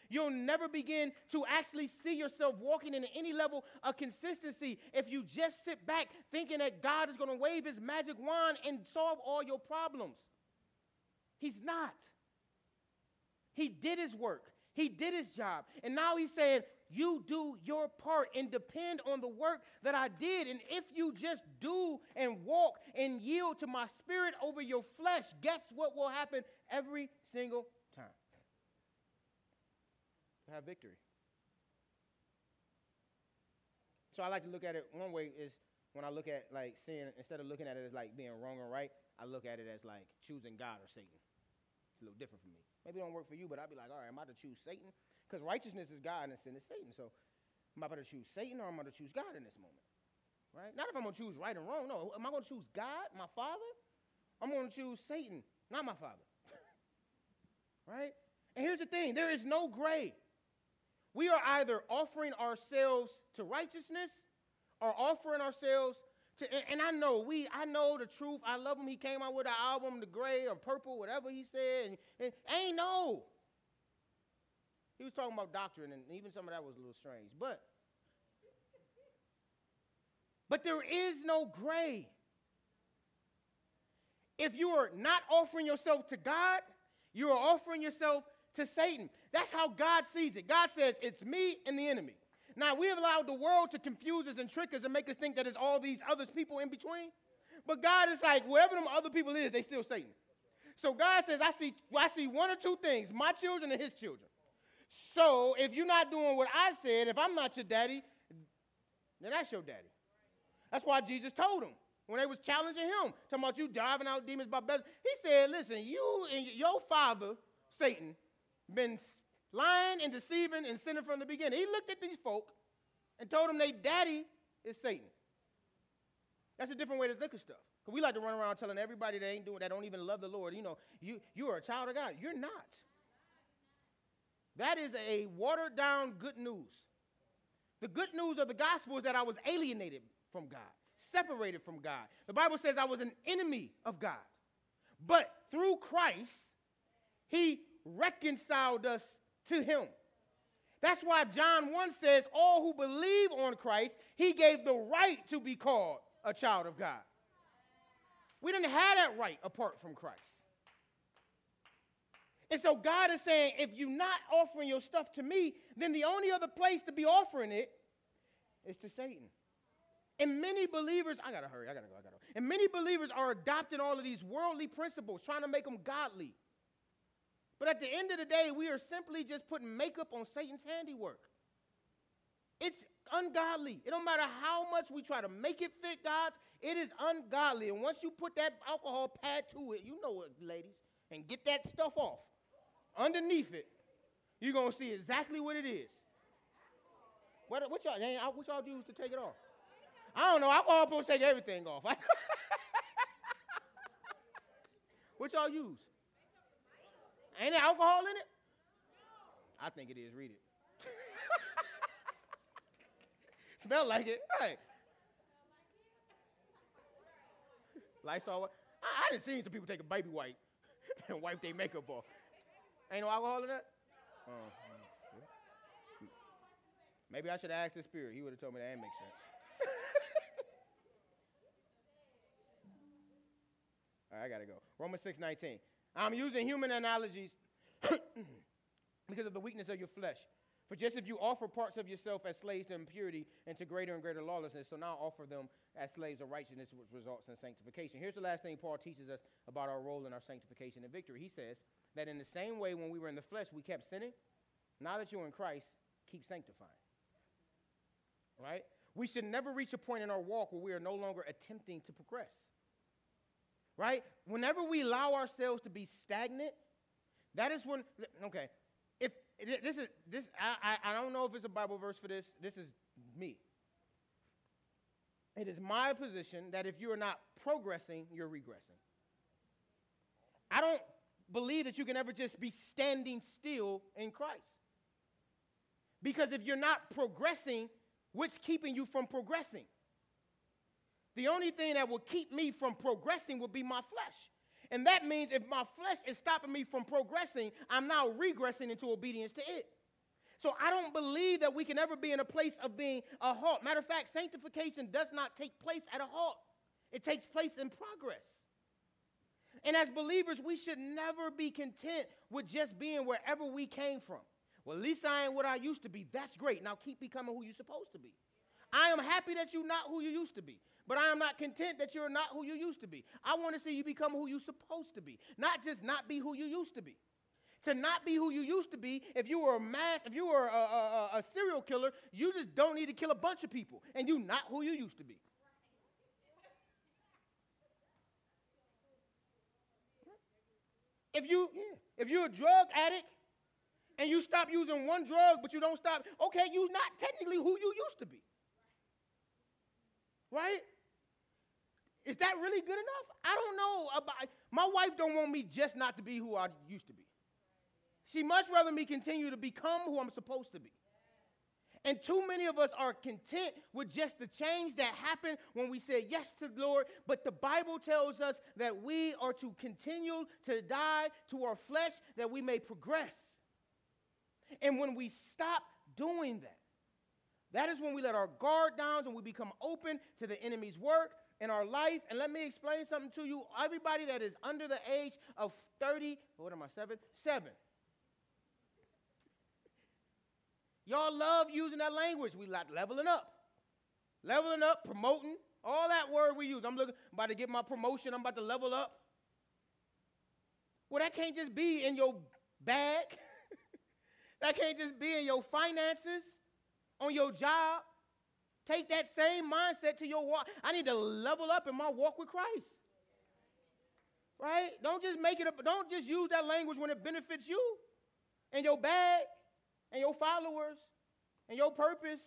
You'll never begin to actually see yourself walking in any level of consistency if you just sit back thinking that God is going to wave his magic wand and solve all your problems. He's not. He did his work, he did his job. And now he's saying, You do your part and depend on the work that I did. And if you just do and walk and yield to my spirit over your flesh, guess what will happen every single time? You have victory. So I like to look at it one way is when I look at like sin, instead of looking at it as like being wrong or right, I look at it as like choosing God or Satan. A little different for me. Maybe it don't work for you, but I'd be like, all right, am I to choose Satan? Because righteousness is God and sin is Satan. So am I going to choose Satan or am I going to choose God in this moment? Right? Not if I'm going to choose right and wrong. No. Am I going to choose God, my father? I'm going to choose Satan, not my father. right? And here's the thing there is no gray. We are either offering ourselves to righteousness or offering ourselves to, and, I know we, I know the truth. I love him. He came out with an album, the gray or purple, whatever he said, and, and ain't no. He was talking about doctrine, and even some of that was a little strange. But, but there is no gray. If you are not offering yourself to God, you are offering yourself to Satan. That's how God sees it. God says, it's me and the enemy. Now, we have allowed the world to confuse us and trick us and make us think that it's all these other people in between. But God is like, wherever them other people is, they still Satan. So God says, I see, I see one or two things, my children and his children. So if you're not doing what I said, if I'm not your daddy, then that's your daddy. That's why Jesus told him when they was challenging him, talking about you driving out demons by bells. He said, listen, you and your father, Satan, been lying and deceiving and sinning from the beginning. He looked at these folk and told them their daddy is Satan. That's a different way to look at stuff. Because we like to run around telling everybody they ain't doing that don't even love the Lord, you know, you, you are a child of God. You're not. That is a watered down good news. The good news of the gospel is that I was alienated from God, separated from God. The Bible says I was an enemy of God. But through Christ, he reconciled us to him. That's why John 1 says, All who believe on Christ, he gave the right to be called a child of God. We didn't have that right apart from Christ. And so God is saying, if you're not offering your stuff to me, then the only other place to be offering it is to Satan. And many believers, I gotta hurry, I gotta go, I gotta go. And many believers are adopting all of these worldly principles, trying to make them godly. But at the end of the day, we are simply just putting makeup on Satan's handiwork. It's ungodly. It don't matter how much we try to make it fit God, it is ungodly. And once you put that alcohol pad to it, you know it, ladies, and get that stuff off underneath it, you're gonna see exactly what it is. What, what y'all, what y'all use to take it off? I don't know. Alcohol supposed to take everything off. what y'all use? Ain't there alcohol in it? I think it is. Read it. Smell like it. Hey. Lysol. I, I didn't see some people take a baby wipe and wipe their makeup off. Ain't no alcohol in that? Yeah. Maybe I should have asked the spirit. He would have told me that didn't make sense. All right, I gotta go. Romans 6 19. I'm using human analogies because of the weakness of your flesh. For just if you offer parts of yourself as slaves to impurity and to greater and greater lawlessness, so now offer them as slaves of righteousness, which results in sanctification. Here's the last thing Paul teaches us about our role in our sanctification and victory. He says that in the same way when we were in the flesh, we kept sinning. Now that you're in Christ, keep sanctifying. Right? We should never reach a point in our walk where we are no longer attempting to progress. Right? Whenever we allow ourselves to be stagnant, that is when, okay, if this is, this, I, I, don't know if it's a Bible verse for this, this is me. It is my position that if you are not progressing, you're regressing. I don't believe that you can ever just be standing still in Christ. Because if you're not progressing, what's keeping you from progressing? The only thing that will keep me from progressing will be my flesh. And that means if my flesh is stopping me from progressing, I'm now regressing into obedience to it. So I don't believe that we can ever be in a place of being a halt. Matter of fact, sanctification does not take place at a halt, it takes place in progress. And as believers, we should never be content with just being wherever we came from. Well, at least I ain't what I used to be. That's great. Now keep becoming who you're supposed to be. I am happy that you're not who you used to be, but I am not content that you're not who you used to be. I want to see you become who you're supposed to be, not just not be who you used to be. To not be who you used to be, if you were a mass, if you were a, a, a serial killer, you just don't need to kill a bunch of people, and you're not who you used to be. If you, yeah, if you're a drug addict and you stop using one drug, but you don't stop, okay, you're not technically who you used to be. Right? Is that really good enough? I don't know. About, my wife don't want me just not to be who I used to be. She much rather me continue to become who I'm supposed to be. And too many of us are content with just the change that happened when we said yes to the Lord. But the Bible tells us that we are to continue to die to our flesh that we may progress. And when we stop doing that, that is when we let our guard down and we become open to the enemy's work in our life. And let me explain something to you. Everybody that is under the age of 30, what am I, seven? Seven Y'all love using that language. We like leveling up. Leveling up, promoting, all that word we use. I'm looking I'm about to get my promotion, I'm about to level up. Well, that can't just be in your bag. That can't just be in your finances, on your job. Take that same mindset to your walk. I need to level up in my walk with Christ. Right? Don't just make it up, don't just use that language when it benefits you and your bag and your followers and your purpose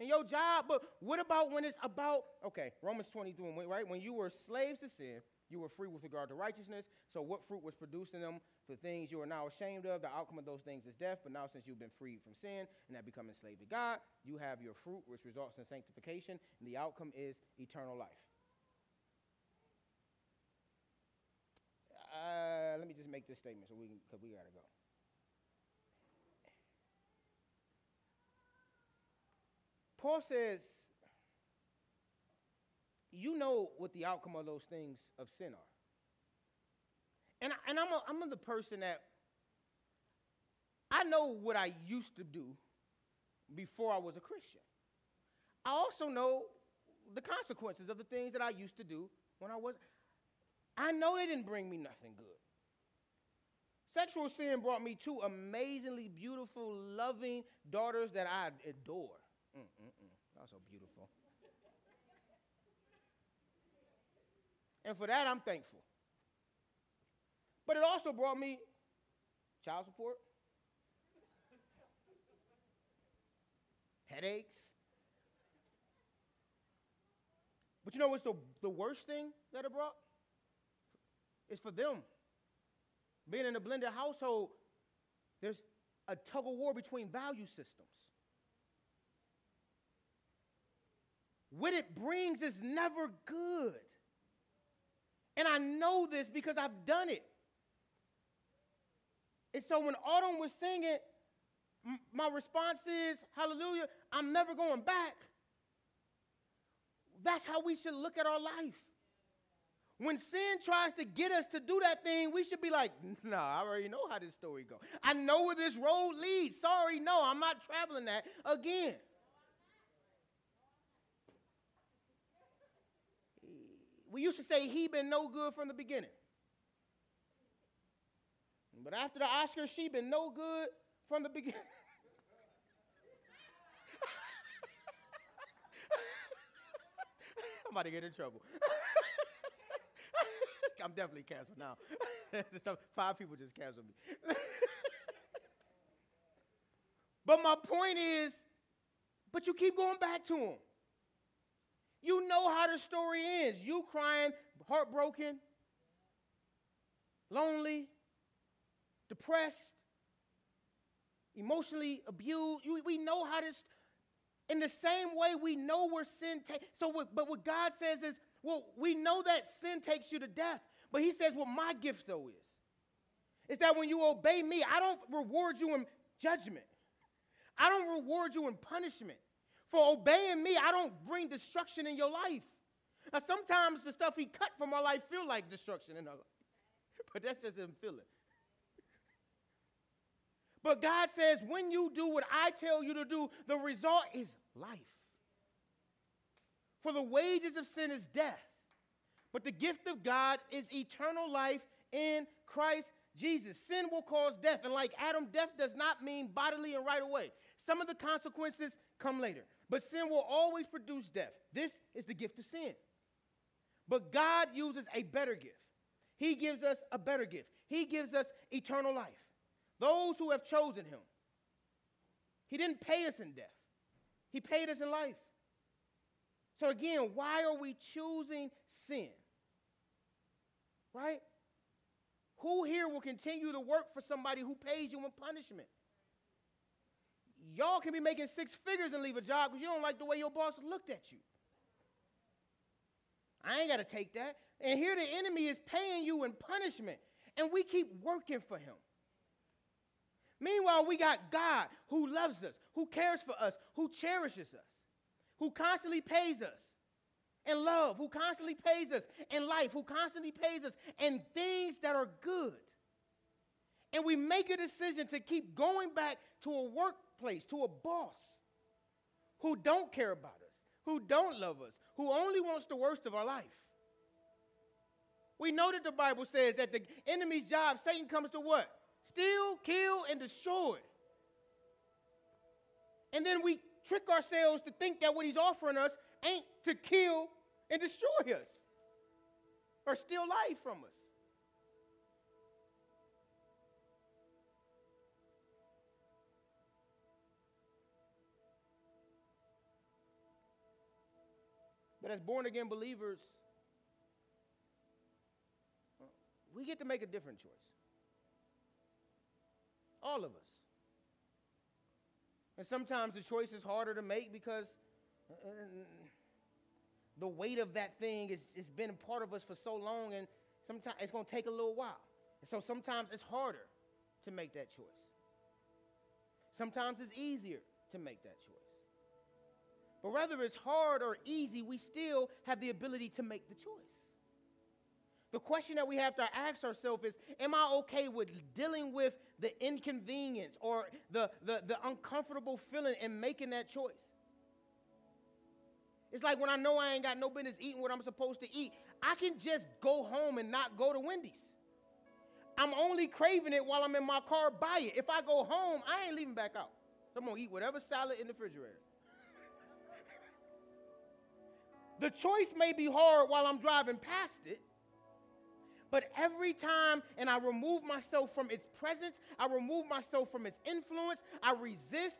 and your job. But what about when it's about, okay, Romans 22, right? When you were slaves to sin, you were free with regard to righteousness. So, what fruit was produced in them? The things you are now ashamed of, the outcome of those things is death. But now, since you've been freed from sin and have become enslaved to God, you have your fruit, which results in sanctification, and the outcome is eternal life. Uh, let me just make this statement so we can, because we got to go. Paul says, you know what the outcome of those things of sin are. And, I, and I'm, a, I'm the person that I know what I used to do before I was a Christian. I also know the consequences of the things that I used to do when I was. I know they didn't bring me nothing good. Sexual sin brought me two amazingly beautiful, loving daughters that I adore. Mm-mm-mm. That so beautiful. and for that, I'm thankful. But it also brought me child support, headaches. But you know what's the, the worst thing that it brought? It's for them. Being in a blended household, there's a tug of war between value systems. what it brings is never good. And I know this because I've done it. And so when Autumn was singing, my response is, Hallelujah, I'm never going back. That's how we should look at our life. When sin tries to get us to do that thing, we should be like, nah, I already know how this story goes. I know where this road leads. Sorry, no, I'm not traveling that again. we used to say he been no good from the beginning. But after the Oscars, she been no good from the beginning. I'm about to get in trouble. I'm definitely canceled now. Five people just canceled me. but my point is, but you keep going back to him. You know how the story ends. You crying, heartbroken, lonely, depressed, emotionally abused. We know how this, in the same way we know where sin takes. So, what, but what God says is, well, we know that sin takes you to death. But He says, what my gift though is, is that when you obey me, I don't reward you in judgment. I don't reward you in punishment. For obeying me, I don't bring destruction in your life. Now, sometimes the stuff he cut from my life feel like destruction in our life. But that's just him feeling. But God says, when you do what I tell you to do, the result is life. For the wages of sin is death, but the gift of God is eternal life in Christ Jesus. Sin will cause death, and like Adam, death does not mean bodily and right away. Some of the consequences come later. But sin will always produce death. This is the gift of sin. But God uses a better gift. He gives us a better gift. He gives us eternal life. Those who have chosen Him. He didn't pay us in death, He paid us in life. So, again, why are we choosing sin? Right? Who here will continue to work for somebody who pays you in punishment? Y'all can be making six figures and leave a job because you don't like the way your boss looked at you. I ain't got to take that. And here the enemy is paying you in punishment, and we keep working for him. Meanwhile, we got God who loves us, who cares for us, who cherishes us, who constantly pays us in love, who constantly pays us in life, who constantly pays us in things that are good. And we make a decision to keep going back to a workplace, to a boss who don't care about us, who don't love us, who only wants the worst of our life. We know that the Bible says that the enemy's job, Satan comes to what? Steal, kill, and destroy. And then we trick ourselves to think that what he's offering us ain't to kill and destroy us or steal life from us. But as born again believers, we get to make a different choice. All of us. And sometimes the choice is harder to make because uh, the weight of that thing is, has been a part of us for so long, and sometimes it's going to take a little while. And so sometimes it's harder to make that choice. Sometimes it's easier to make that choice. But whether it's hard or easy, we still have the ability to make the choice. The question that we have to ask ourselves is Am I okay with dealing with the inconvenience or the, the, the uncomfortable feeling and making that choice? It's like when I know I ain't got no business eating what I'm supposed to eat, I can just go home and not go to Wendy's. I'm only craving it while I'm in my car, buy it. If I go home, I ain't leaving back out. I'm gonna eat whatever salad in the refrigerator. the choice may be hard while I'm driving past it, but every time, and I remove myself from its presence, I remove myself from its influence, I resist,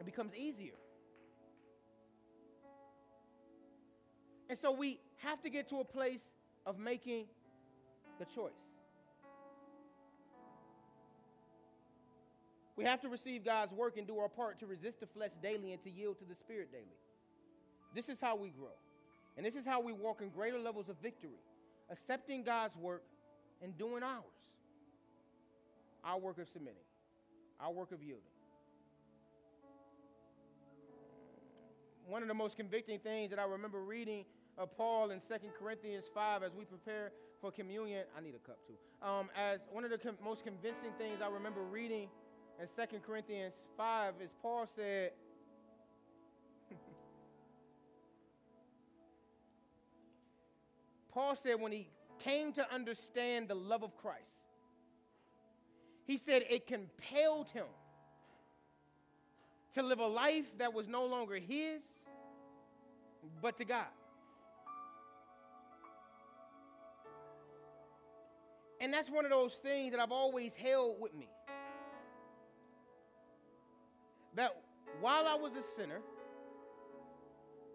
it becomes easier. And so we have to get to a place of making the choice. We have to receive God's work and do our part to resist the flesh daily and to yield to the Spirit daily. This is how we grow. And this is how we walk in greater levels of victory accepting God's work and doing ours. Our work of submitting, our work of yielding. One of the most convicting things that I remember reading of Paul in 2 Corinthians 5 as we prepare for communion. I need a cup too. Um, as one of the com- most convincing things I remember reading in 2 Corinthians 5 is Paul said, Paul said when he came to understand the love of Christ, he said it compelled him to live a life that was no longer his, but to God. And that's one of those things that I've always held with me. That while I was a sinner,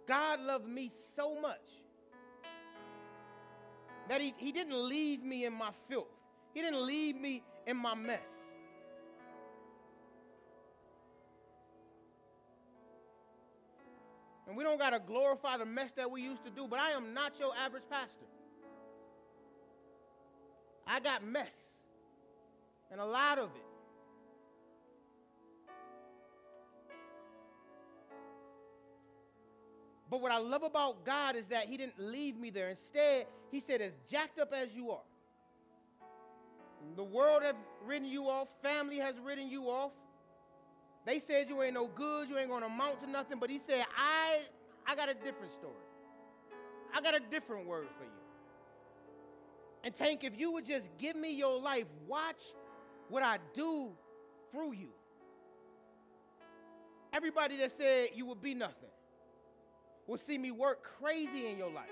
God loved me so much that he, he didn't leave me in my filth. He didn't leave me in my mess. And we don't got to glorify the mess that we used to do, but I am not your average pastor. I got mess, and a lot of it. But what I love about God is that He didn't leave me there. Instead, He said, as jacked up as you are, the world has written you off, family has written you off. They said you ain't no good, you ain't gonna amount to nothing, but he said, I I got a different story. I got a different word for you. And Tank, if you would just give me your life, watch what I do through you. Everybody that said you would be nothing will see me work crazy in your life.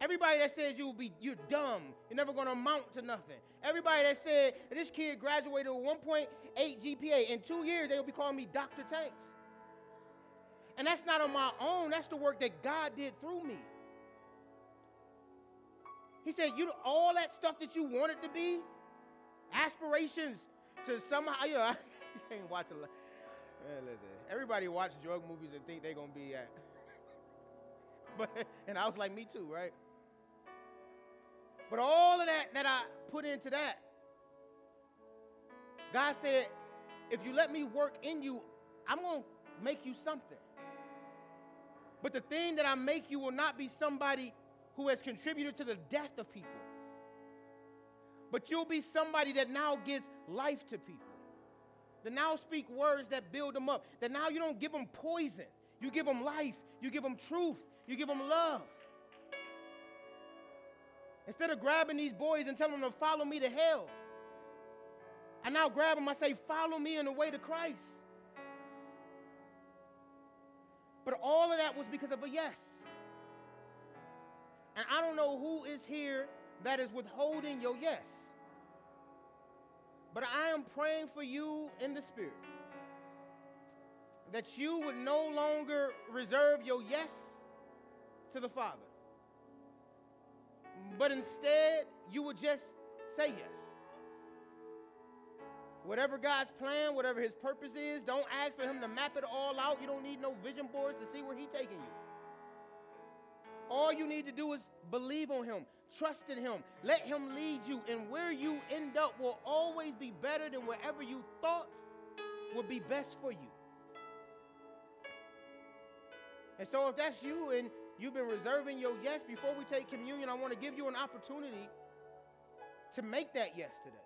Everybody that says you will be you're dumb, you're never gonna amount to nothing. Everybody that said this kid graduated with 1.8 GPA in two years, they will be calling me Dr. Tanks. And that's not on my own, that's the work that God did through me. He said, you all that stuff that you wanted to be, aspirations to somehow, you know, you can't watch listen, everybody watch drug movies and think they're gonna be at. but and I was like, me too, right? But all of that that I put into that, God said, if you let me work in you, I'm gonna make you something. But the thing that I make you will not be somebody who has contributed to the death of people. But you'll be somebody that now gives life to people. That now speak words that build them up. That now you don't give them poison. You give them life. You give them truth. You give them love. Instead of grabbing these boys and telling them to follow me to hell, I now grab them. I say, Follow me in the way to Christ. But all of that was because of a yes. And I don't know who is here that is withholding your yes. But I am praying for you in the Spirit that you would no longer reserve your yes to the Father, but instead you would just say yes. Whatever God's plan, whatever his purpose is, don't ask for him to map it all out. You don't need no vision boards to see where he's taking you. All you need to do is believe on him, trust in him, let him lead you, and where you end up will always be better than wherever you thought would be best for you. And so, if that's you and you've been reserving your yes before we take communion, I want to give you an opportunity to make that yes today.